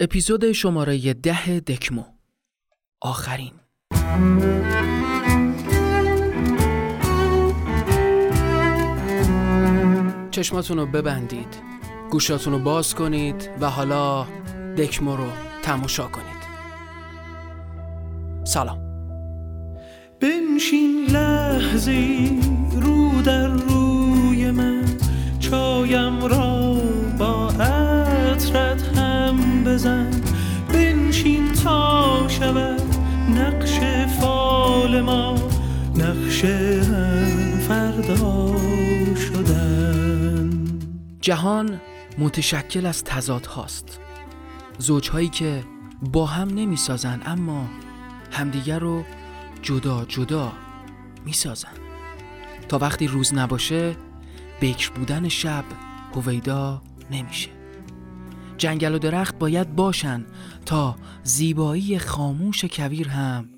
اپیزود شماره ده دکمو. آخرین. چشماتون رو ببندید. گوشاتون رو باز کنید و حالا دکمو رو تماشا کنید. سلام. بنشین لحظه رو در روی من. چایم را بزن بنشین تا شود نقش فال ما. نقش فردا شدن. جهان متشکل از تضاد هاست. زوجهایی که با هم نمی سازن اما همدیگر رو جدا جدا می سازن تا وقتی روز نباشه بکر بودن شب هویدا نمیشه. جنگل و درخت باید باشن تا زیبایی خاموش کویر هم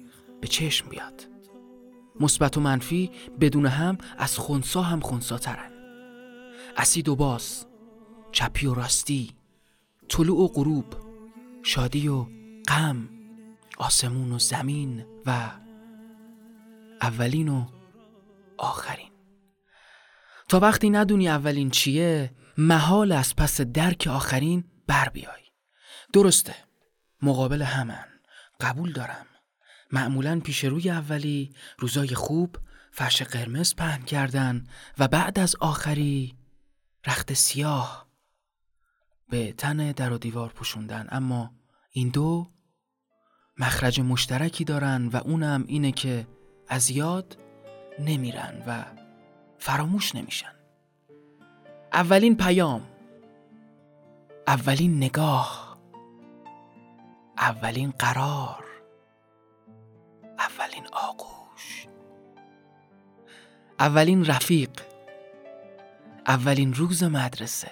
به چشم بیاد. مثبت و منفی بدون هم از خونسا هم خونسا ترن اسید و باز چپی و راستی طلوع و غروب شادی و غم آسمون و زمین و اولین و آخرین. تا وقتی ندونی اولین چیه محال از پس درک آخرین بر بیای. درسته. مقابل همن. قبول دارم. معمولا پیش روی اولی روزای خوب فرش قرمز پهن کردن و بعد از آخری رخت سیاه. به تن در و دیوار پوشوندن. اما این دو مخرج مشترکی دارن و اونم اینه که از یاد نمیرن و فراموش نمیشن. اولین پیام. اولین نگاه اولین قرار اولین آغوش اولین رفیق اولین روز مدرسه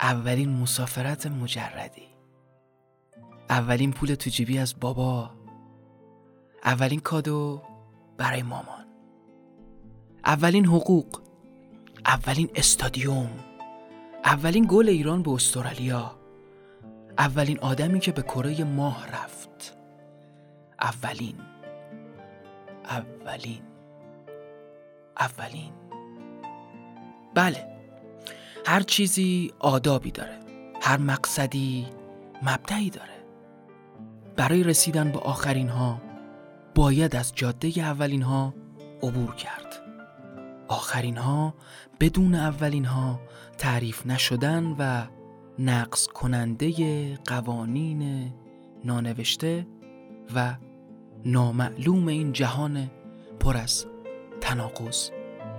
اولین مسافرت مجردی اولین پول تو جیبی از بابا اولین کادو برای مامان اولین حقوق اولین استادیوم. اولین گل ایران به استرالیا. اولین آدمی که به کره ماه رفت. اولین. اولین. اولین. بله. هر چیزی آدابی داره. هر مقصدی مبدعی داره. برای رسیدن به آخرین ها باید از جاده اولین ها عبور کرد. آخرین ها بدون اولین ها تعریف نشدن و نقص کننده قوانین نانوشته و نامعلوم این جهان پر از تناقض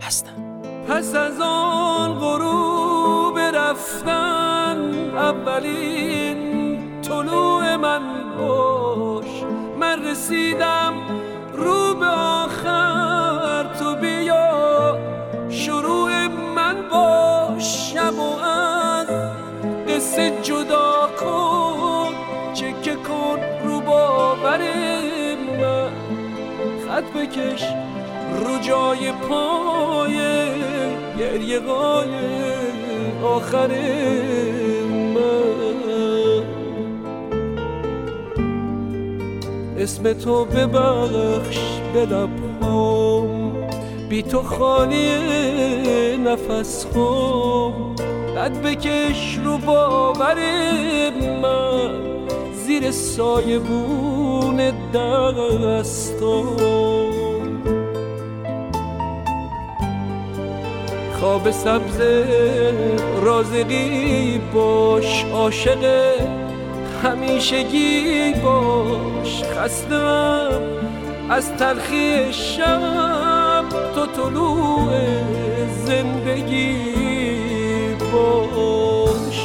هستند. پس از آن غروب رفتن اولین طلوع من باش من رسیدم رو به شب و از قصه جدا کن چکه کن رو باور من. خط بکش رو جای پای گریه قای آخر من. اسم تو ببخش به لبهام بی تو خالی نفس خام قد بکش رو باور من. زیر سایه بون دستام خواب سبز رازقی باش عاشق همیشگی باش. خستم از تلخی شب. طلوع زندگی باش.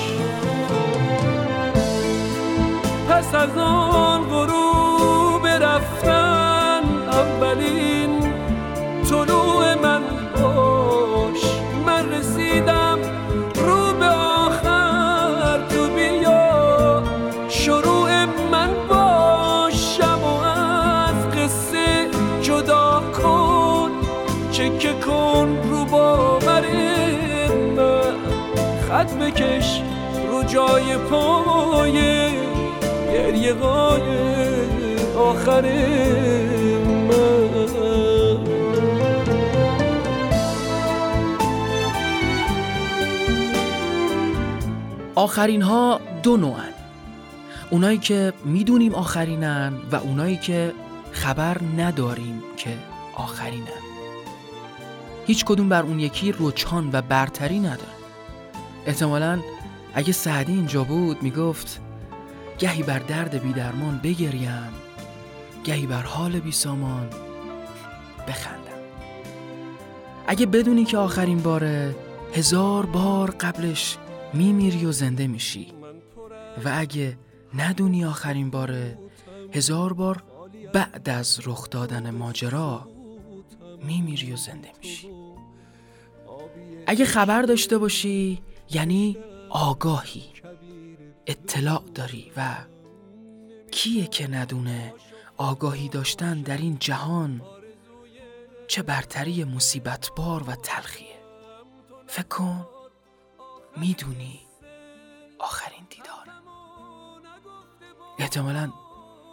پس از آن غروب رفتن اولین طلوع جای پای گریه های آخر من. آخرین ها دو نوعن. اونایی که می‌دونیم آخرینن و اونایی که خبر نداریم که آخرینن. هیچ کدوم بر اون یکی روچان و برتری نداره احتمالا اگه سعدی اینجا بود می‌گفت گهی بر درد بیدرمان بگریم گهی بر حال بی سامان بخندم. اگه بدونی که آخرین باره هزار بار قبلش میمیری و زنده میشی و اگه ندونی آخرین باره هزار بار بعد از رخ دادن ماجرا میمیری و زنده میشی. اگه خبر داشته باشی یعنی آگاهی اطلاع داری و کیه که ندونه آگاهی داشتن در این جهان چه برتری مصیبت بار و تلخیه؟ فکر کن می‌دونی آخرین دیدار احتمالا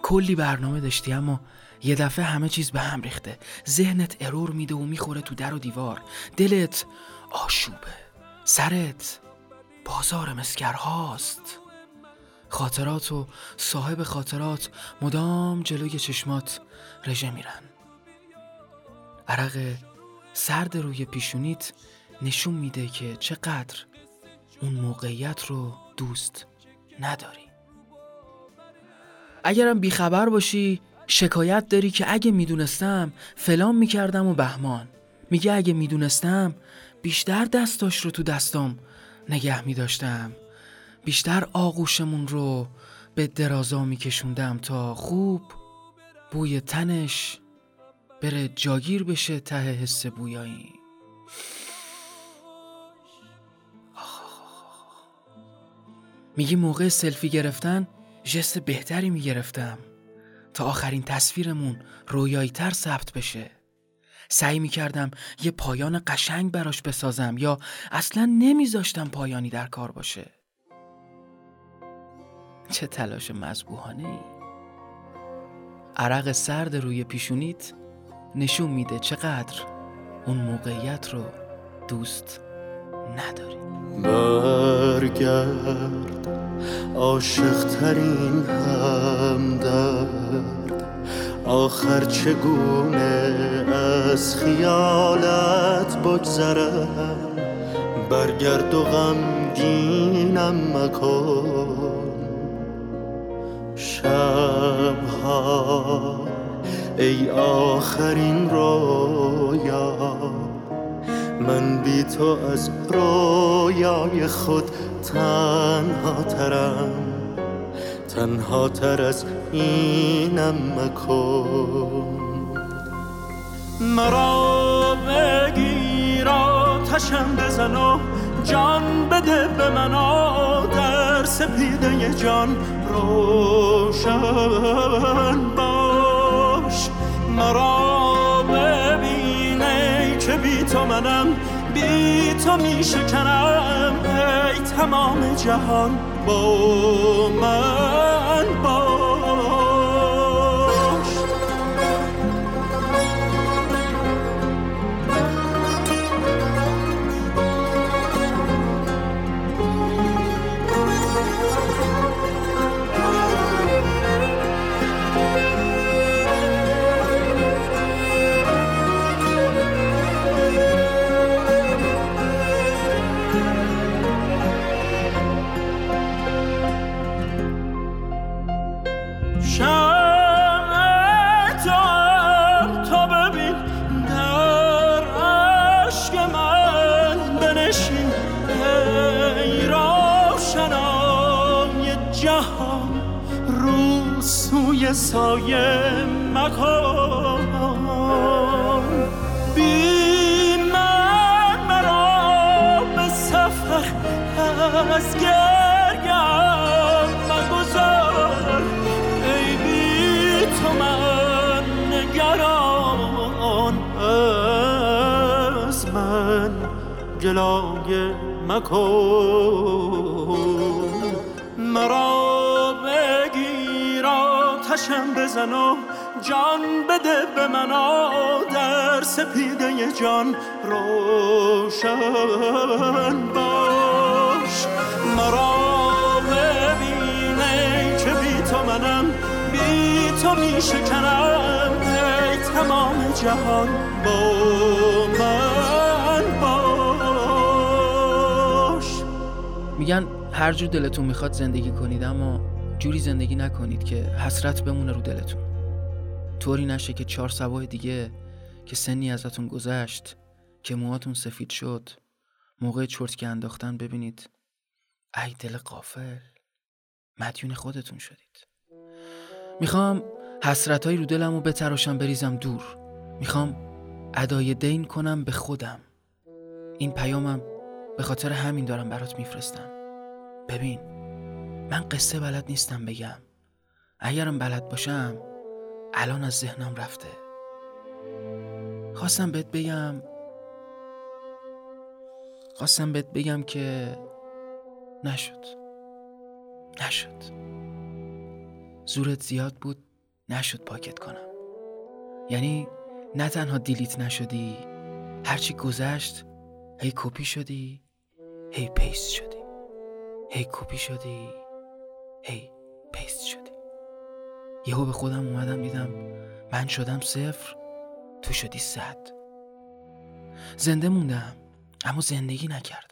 کلی برنامه داشتی اما یه دفعه همه چیز به هم ریخته. ذهنت ارور میده و می‌خوره تو در و دیوار. دلت آشوبه. سرت بازار مسکرهاست خاطرات و صاحب خاطرات مدام جلوی چشمات رژه میرن. عرق سرد روی پیشونیت نشون میده که چقدر اون موقعیت رو دوست نداری. اگرم بیخبر باشی شکایت داری که اگه می‌دونستم فلان می‌کردم و بهمان. میگه اگه می‌دونستم بیشتر دستاش رو تو دستام نگه میداشتم بیشتر آغوشمون رو به درازا میکشوندم تا خوب بوی تنش بره جاگیر بشه ته حس بویایی. میگی موقع سلفی گرفتن جست بهتری می‌گرفتم. تا آخرین تصویرمون رویایی تر ثبت بشه. سعی می‌کردم یه پایان قشنگ براش بسازم یا اصلا نمیذاشتم پایانی در کار باشه. چه تلاش مذبوحانه ای. عرق سرد روی پیشونیت نشون میده چقدر اون موقعیت رو دوست نداری. برگرد عاشق ترین همدرد آخر چگونه از خیالت بگذرم؟ برگرد و غمگینم مکن. شبها ای آخرین رویا من بی تو از رویای خود تنها ترم. تنها تر از اینم مکن مرا بگیر آتشم بزن و جان بده به من در سپیده جان. روشن باش مرا ببینه که بی تو منم بی تو می شکنم ای تمام جهان. با من باش. آتشم بزن و جان بده به من در سپیده جان روشن باش. مرا ببینه که بی تو منم بی تو می شکنم ای تمام جهان با من باش. میگن هر جور دلتون می‌خواد زندگی کنید اما جوری زندگی نکنید که حسرت بمونه رو دلتون. طوری نشه که چهار سباه دیگه که سنی ازتون گذشت که موهاتون سفید شد موقع چرتکه انداختن ببینید. ای دل قافل مدیون خودتون شدید. می‌خوام حسرتهایی رو دلم و بتراشم بریزم دور. می‌خوام ادای دین کنم به خودم. این پیامم به خاطر همین دارم برات میفرستم. ببین. من قصه بلد نیستم بگم. اگرم بلد باشم الان از ذهنم رفته. خواستم بهت بگم خواستم بهت بگم که نشد. نشد. زورت زیاد بود نشد پاکت کنم. یعنی نه تنها delete نشدی هرچی گذشت هی کپی شدی هی paste شدی. هی کپی شدی. هی paste شدی یهو به خودم اومدم دیدم من شدم صفر تو شدی صد. زنده موندم اما زندگی نکردم.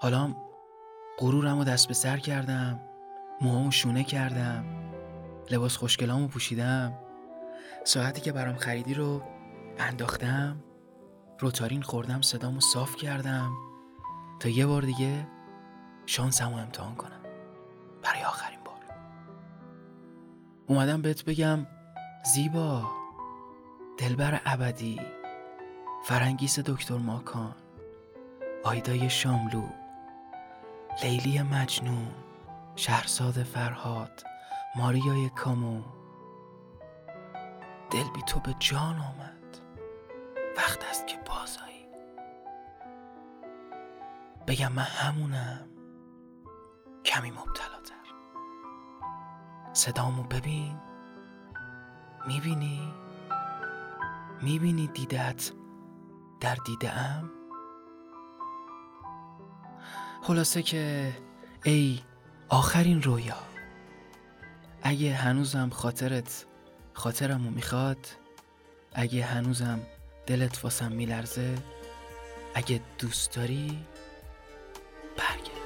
حالا غرورم رو دست به سر کردم موهامو شونه کردم لباس خوشگلامو پوشیدم. ساعتی که برام خریدی رو انداختم روتارین خوردم صدامو صاف کردم. تا یه بار دیگه شانسمو امتحان کنم. برای آخرین بار. اومدم بهت بگم زیبا دلبر ابدی فرنگیس دکتر ماکان آیدای شاملو لیلی مجنون شهرزاد فرهاد ماریای کامو. دل بی تو به جان آمد. وقت است که بازایی بگم من همونم. کمی مبتلاتر صدامو ببین. می‌بینی؟ می‌بینی دیدت در دیده ام؟ خلاصه که ای آخرین رویا. اگه هنوزم خاطرت خاطرمو می‌خواد اگه هنوزم دلت واسم میلرزه اگه دوست داری برگرد.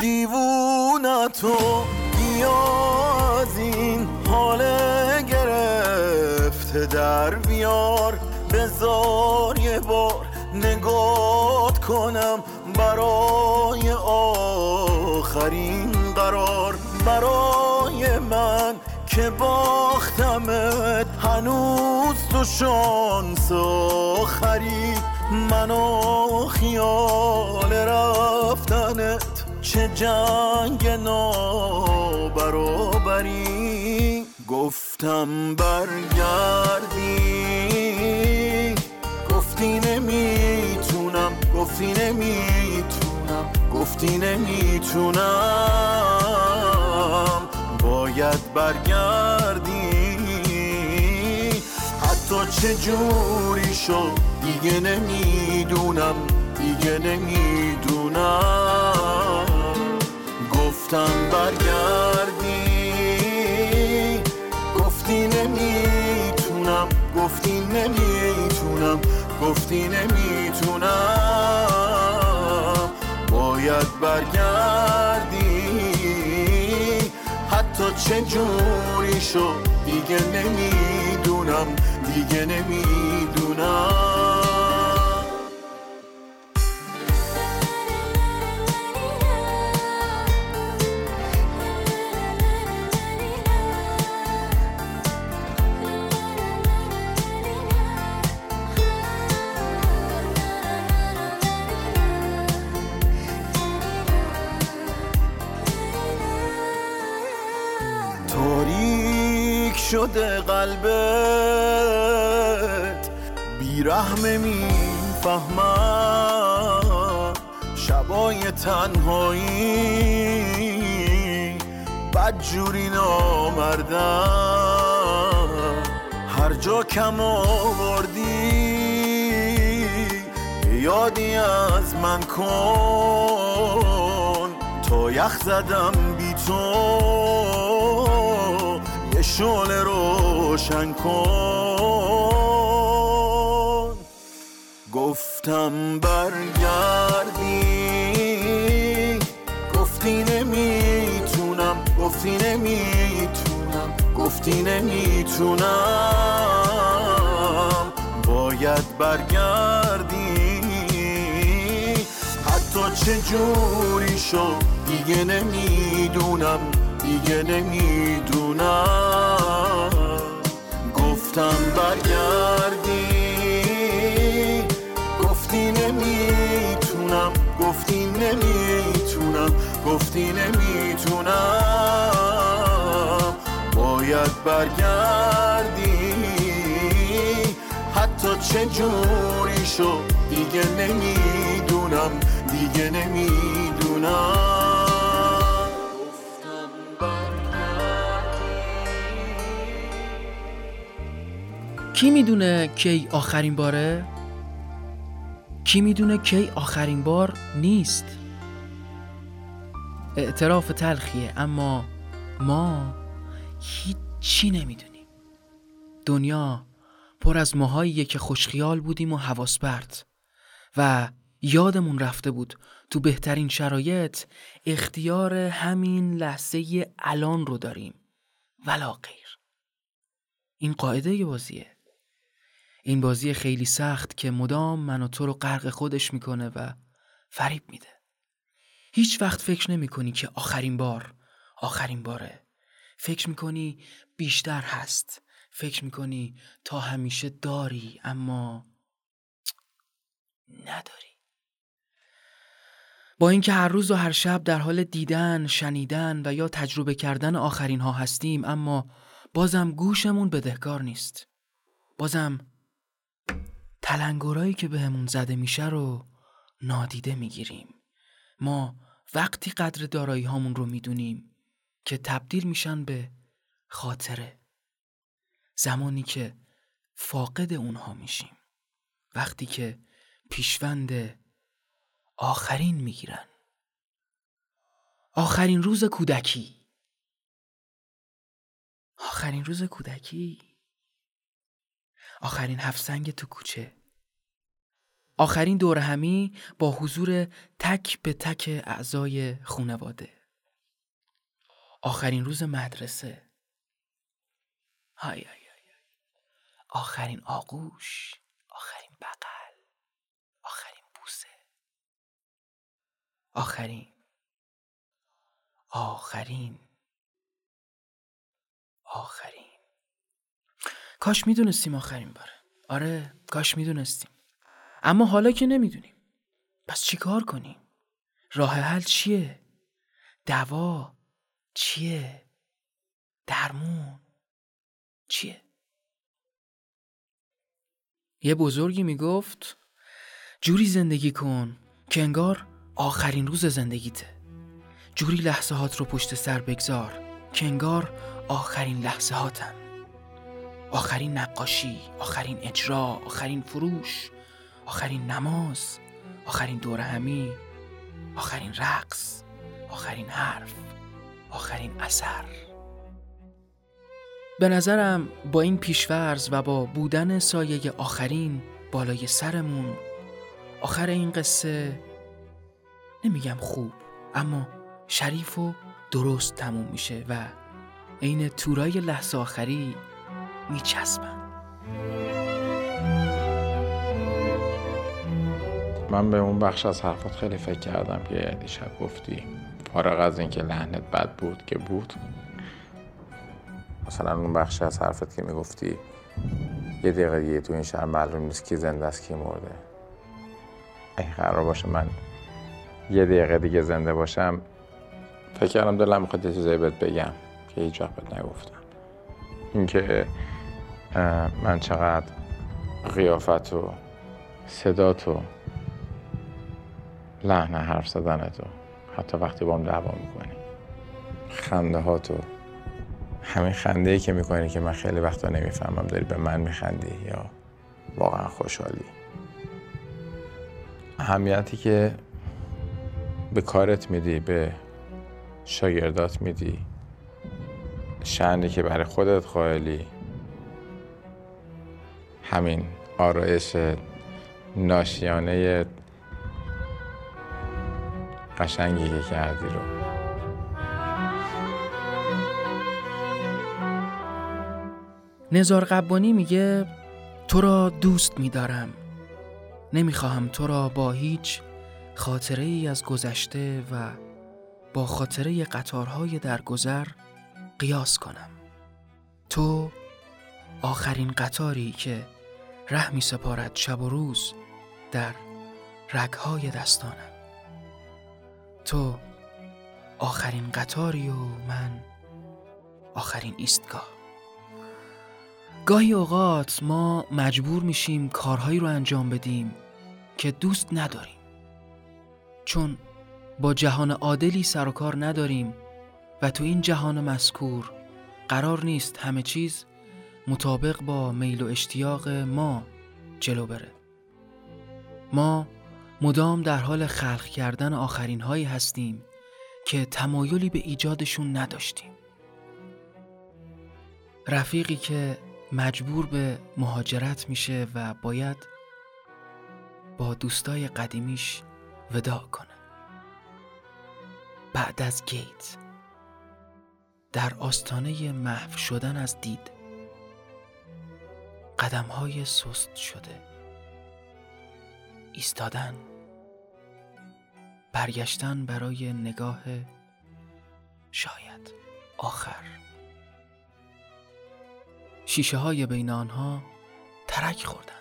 دیوونتو بیا برای من که باختمت هنوز تو شانس آخری. منو خیال رفتنت چه جنگ نابرابری. گفتم برگردی. گفتی نمی‌تونم گفتی نمی‌تونم گفتی نمی‌تونم. باید برگردی. حتی چه جوری شد دیگه نمی‌دونم دیگه نمی‌دونم. گفتم برگردی. گفتی نمی‌تونم گفتی نمی‌تونم گفتی نمی‌تونم. باید برگردی. حتی چه جوری شد؟ دیگه نمی‌دونم دیگه نمی‌دونم. شده قلبت. بیرحمه می‌فهمم شبای تنهایی. بدجوری نامردم. هر جا کم آوردی یادی از من کن. تا یخ زدم بی تو. یه شعل روشن کن. گفتم برگردی. گفتی نمی‌تونم گفتی نمی‌تونم گفتی نمی‌تونم. باید برگردی. حتی چه جوری شد دیگه نمی‌دونم. دیگه نمی‌دونم. گفتم برگردی. گفتی نمی‌تونم گفتی نمی‌تونم گفتی نمی‌تونم. باید برگردی. حتی چه جوری شد دیگه نمی‌دونم دیگه نمی‌دونم. کی می‌دونه کی آخرین باره؟ کی می‌دونه کی آخرین بار نیست؟ اعتراف تلخیه اما ما هیچی نمی‌دونیم دنیا پر از ماهاییه که خوشخیال بودیم و حواس پرت و یادمون رفته بود تو بهترین شرایط اختیار همین لحظه الان رو داریم ولا غیر این قاعده بازیه این بازی خیلی سخت که مدام من و تو رو غرق خودش می‌کنه و فریب میده. هیچ وقت فکر نمی کنی که آخرین بار آخرین باره. فکر می‌کنی بیشتر هست. فکر می‌کنی تا همیشه داری اما نداری. با اینکه هر روز و هر شب در حال دیدن، شنیدن و یا تجربه کردن آخرین ها هستیم اما بازم گوشمون بدهکار نیست. بازم تلنگرایی که بهمون زده میشه رو نادیده می‌گیریم. ما وقتی قدر دارایی هامون رو می‌دونیم که تبدیل میشن به خاطره. زمانی که فاقد اونها میشیم. وقتی که پیشوند آخرین می‌گیرن آخرین روز کودکی آخرین روز کودکی آخرین هفت تو کوچه. آخرین دور همی با حضور تک به تک اعضای خونواده. آخرین روز مدرسه. های های های آخرین آغوش آخرین بغل آخرین بوسه. آخرین آخرین آخرین کاش می‌دونستیم آخرین باره آره کاش می‌دونستیم. اما حالا که نمی‌دونیم. پس چیکار کنیم؟ راه حل چیه؟ دوا چیه؟ درمون چیه؟ یه بزرگی می‌گفت جوری زندگی کن که انگار آخرین روز زندگیته. جوری لحظه هات رو پشت سر بگذار که انگار آخرین لحظه هاتن آخرین نقاشی، آخرین اجرا، آخرین فروش، آخرین نماز، آخرین دور همی، آخرین رقص، آخرین حرف، آخرین اثر. به نظرم با این پیشورز و با بودن سایه آخرین بالای سرمون آخر این قصه نمیگم خوب اما شریف و درست تموم میشه و عین تورای لحظه آخری میچسبن. من به اون بخش از حرفات خیلی فکر کردم که دیشب گفتی. فارغ از اینکه لحنت بد بود که بود. مثلا اون بخش از حرفت که می‌گفتی یه دقیقه دیگه تو این شهر معلوم نیست کی زنده است کی مرده. اگه قرار باشه من یه دقیقه دیگه زنده باشم فکر کردم دلم می‌خواد یه چیزایی بهت بگم که هیچ وقت بهت نگفتم. اینکه من چقدر قیافت و صدات و لحن حرف زدنت و حتی وقتی با هم دعوا می‌کنی. خنده ها تو همین خنده ای که می‌کنی که من خیلی وقتا نمی‌فهمم داری به من میخندی یا واقعا خوشحالی؟ اهمیتی که به کارت میدی به شاگردات میدی شعنی که برای خودت قائلی. همین آرایش ناشیانه قشنگی که کردی رو. نزار قبانی میگه تو را دوست میدارم. نمی‌خواهم تو را با هیچ خاطره ای از گذشته و با خاطره قطارهای درگذر قیاس کنم. تو آخرین قطاری که ره می سپارد شب و روز در رگهای دستانم. تو آخرین قطاری و من آخرین ایستگاه. گاهی اوقات ما مجبور میشیم کارهایی رو انجام بدیم که دوست نداریم. چون با جهان عادلی سر و کار نداریم و تو این جهان مذکور قرار نیست همه چیز مطابق با میل و اشتیاق ما جلو بره. ما مدام در حال خلق کردن آخرین هایی هستیم که تمایلی به ایجادشون نداشتیم. رفیقی که مجبور به مهاجرت میشه و باید با دوستای قدیمیش وداع کنه. بعد از گیت در آستانه محو شدن از دید قدم های سست شده. ایستادن. برگشتن برای نگاه. شاید آخر. شیشه های بین آنها ترک خوردند.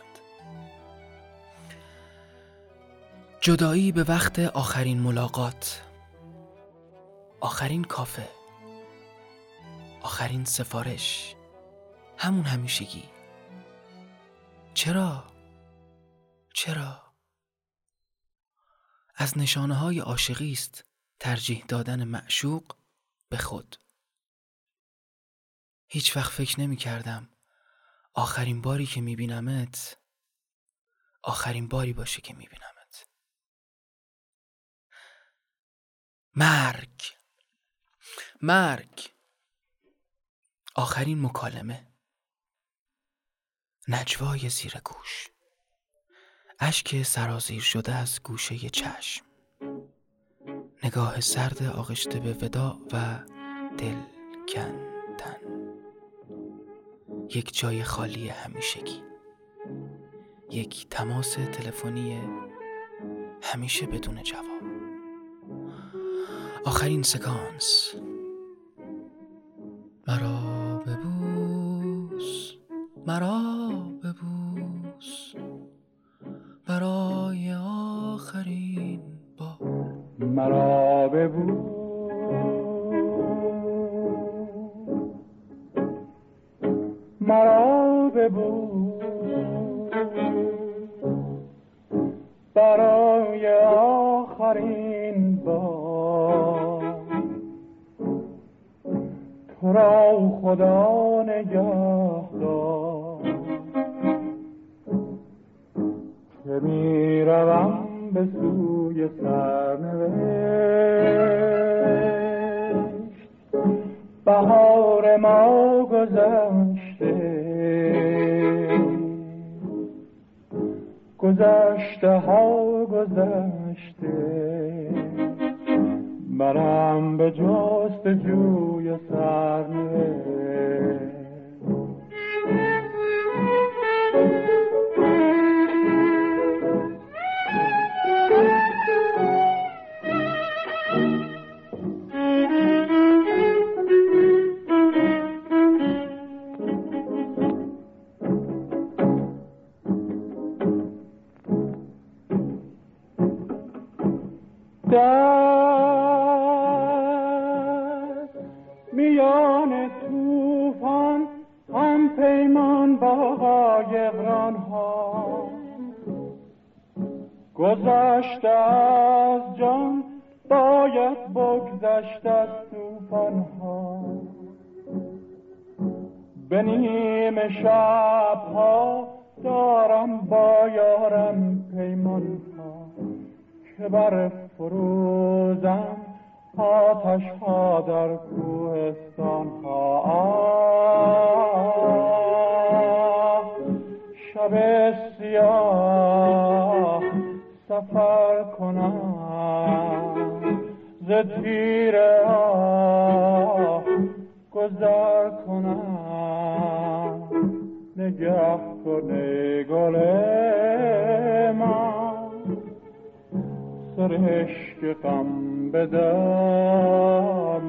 جدایی به وقت آخرین ملاقات. آخرین کافه. آخرین سفارش. همون همیشگی. چرا؟ چرا؟ از نشانه های عاشقی است ترجیح دادن معشوق به خود. هیچ وقت فکر نمی کردم آخرین باری که می بینمت آخرین باری باشه که می بینمت مرگ. مرگ. آخرین مکالمه. نجوای زیر گوش. اشک سرازیر شده از گوشه چشم. نگاه سرد آغشته به ودا و دل کندن. یک جای خالی همیشگی. یک تماس تلفنی همیشه بدون جواب. آخرین سکانس. مرا ببوس. مرا بهار ما گذشته. گذشته ها گذشته. منم به جست جوی سرنوشت. ها به نیم شبها دارم با یارم پیمان ها که بر فروزم آتش ها در کوهستان ها. شب سیاه سفر کنم. ز تیر آه گذر کنم. نگه کنه گل من. سرشک غم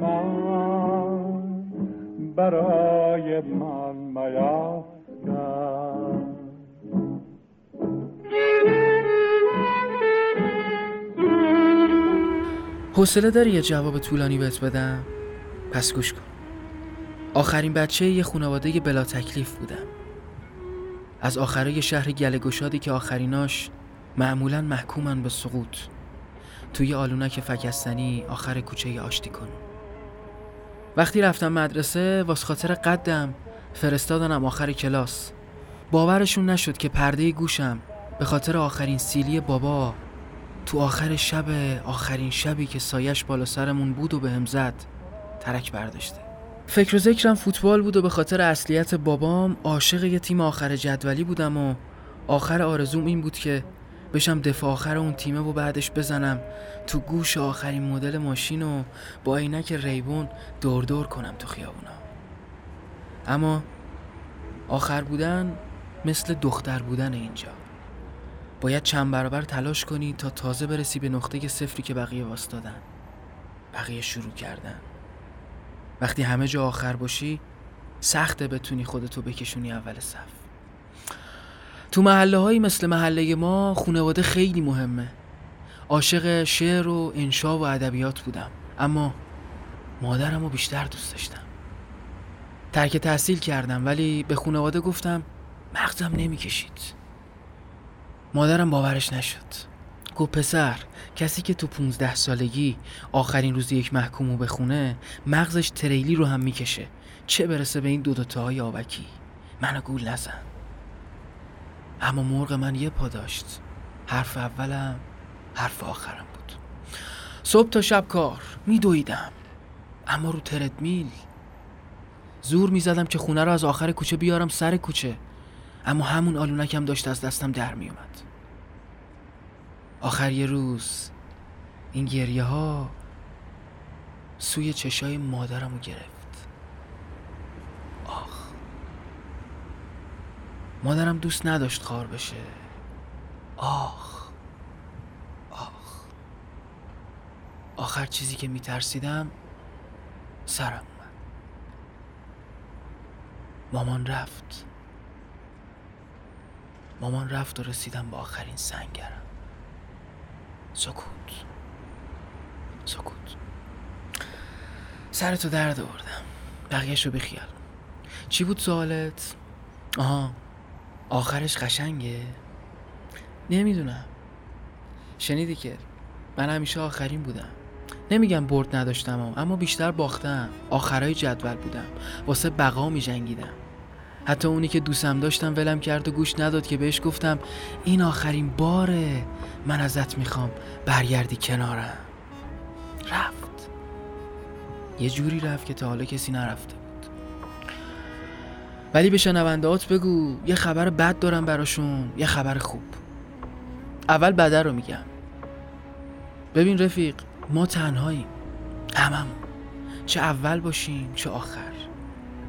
من برای من میافکن حوصله داری یه جواب طولانی بهت بدم؟ پس گوش کن. آخرین بچه یه خانواده بلا تکلیف بودم از آخرای شهر گله گشادی که آخریناش معمولا محکومن به سقوط. توی آلونک فکستنی آخر کوچه آشتی کن وقتی رفتم مدرسه واس خاطر قدم فرستادنم آخر کلاس. باورشون نشد که پرده گوشم به خاطر آخرین سیلی بابا تو آخر شب آخرین شبی که سایش بالا سرمون بود و به هم زد ترک برداشته. فکر و ذکرم فوتبال بود و به خاطر اصلیت بابام عاشق یه تیم آخر جدولی بودم و آخر آرزوم این بود که بشم دفاع آخر اون تیمه و بعدش بزنم تو گوش آخرین مدل ماشین و با عینک ریبون دور دور کنم تو خیابونا. اما آخر بودن مثل دختر بودن اینجا. باید چند برابر تلاش کنی تا تازه برسی به نقطه صفری که بقیه واستادن بقیه شروع کردن. وقتی همه جا آخر باشی سخته بتونی خودتو بکشونی اول صف. تو محله هایی مثل محله ما خانواده خیلی مهمه. عاشق شعر و انشا و ادبیات بودم. اما مادرم رو بیشتر دوست داشتم. ترک تحصیل کردم ولی به خانواده گفتم مغزم نمی‌کشید. مادرم باورش نشد. گفت پسر کسی که تو 15 سالگی آخرین روز یک محکومو بخونه مغزش تریلی رو هم می‌کشه. چه برسه به این دو دوتاهای آبکی؟ منو گول نزن. اما مرغ من یه پا داشت. حرف اولم حرف آخرم بود. صبح تا شب کار میدویدم. اما رو تردمیل زور می‌زدم که خونه رو از آخر کوچه بیارم سر کوچه. اما همون آلونکم داشت از دستم در میومد. آخر یه روز این گریه ها سوی چشای مادرم رو گرفت. آخ. مادرم دوست نداشت خار بشه. آخ. آخ. آخر چیزی که میترسیدم سرم اومد. مامان رفت. مامان رفت و رسیدم به آخرین سنگرم. سکوت. سکوت. سرتو درد آوردم. بقیهشو بخیال چی بود سوالت؟ آها آخرش قشنگه؟ نمی‌دونم. شنیدی که من همیشه آخرین بودم. نمیگم برد نداشتم اما بیشتر باختم. آخرای جدول بودم. واسه بقا می جنگیدم حتی اونی که دوستم داشتم ولم کرد و گوش نداد که بهش گفتم این آخرین باره من ازت می‌خوام برگردی کنارم. رفت. یه جوری رفت که تا حالا کسی نرفته بود. ولی به شنوندهات بگو یه خبر بد دارم براشون یه خبر خوب. اول بده رو میگم. ببین رفیق ما تنهاییم. هممون. چه اول باشیم چه آخر.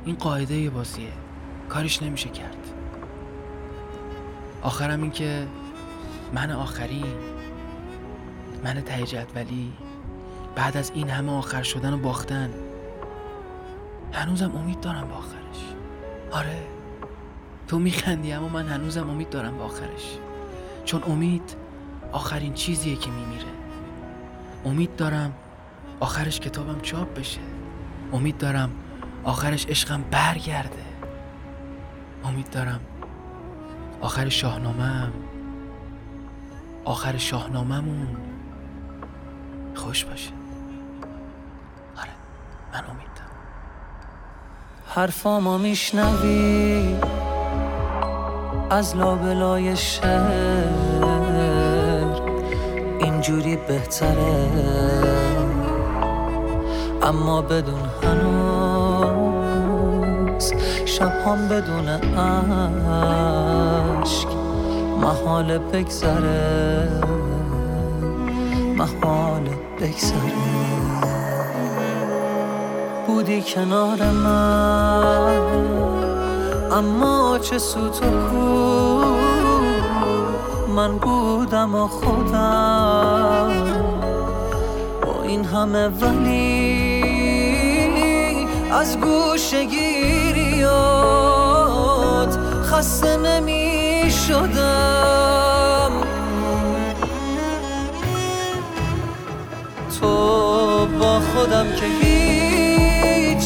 این قاعده بازیه. کارش نمیشه کرد. آخرم این که من آخری من ته جدولی بعد از این همه آخر شدن و باختن هنوزم امید دارم با آخرش. آره تو میخندی اما من هنوزم امید دارم با آخرش. چون امید آخرین چیزیه که میمیره. امید دارم آخرش کتابم چاپ بشه. امید دارم آخرش عشقم برگرده. امید دارم آخر شاهنامه آخر شاهنامهمون. خوش باشه. آره من امیدم حرفامو میشنوی؟ از لابلای شهر اینجوری بهتره. اما بدون هنوز هم بدون عشق محال بگذره محال بگذره. بودی کنار من اما چه سوت و کو. من بودم و خودم. با این همه ولی از گوش گیریات خسته نمی شدم تو با خودم که هیچ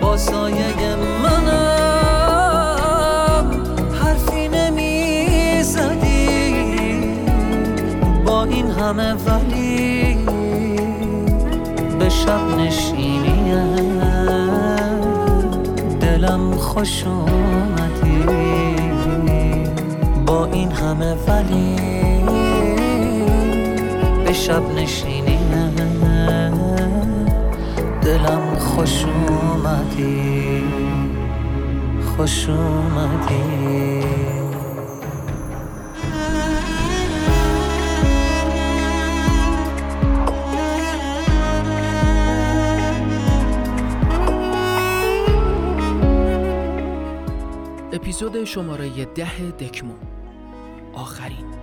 با سایه منم حرفی نمی زدی با این همه ولی به شب نشینیم دلم خوش همه ولی به شب نشینی. دلم خوش اومدی خوش اومدی. اپیزود شماره ده دکمو آخرین.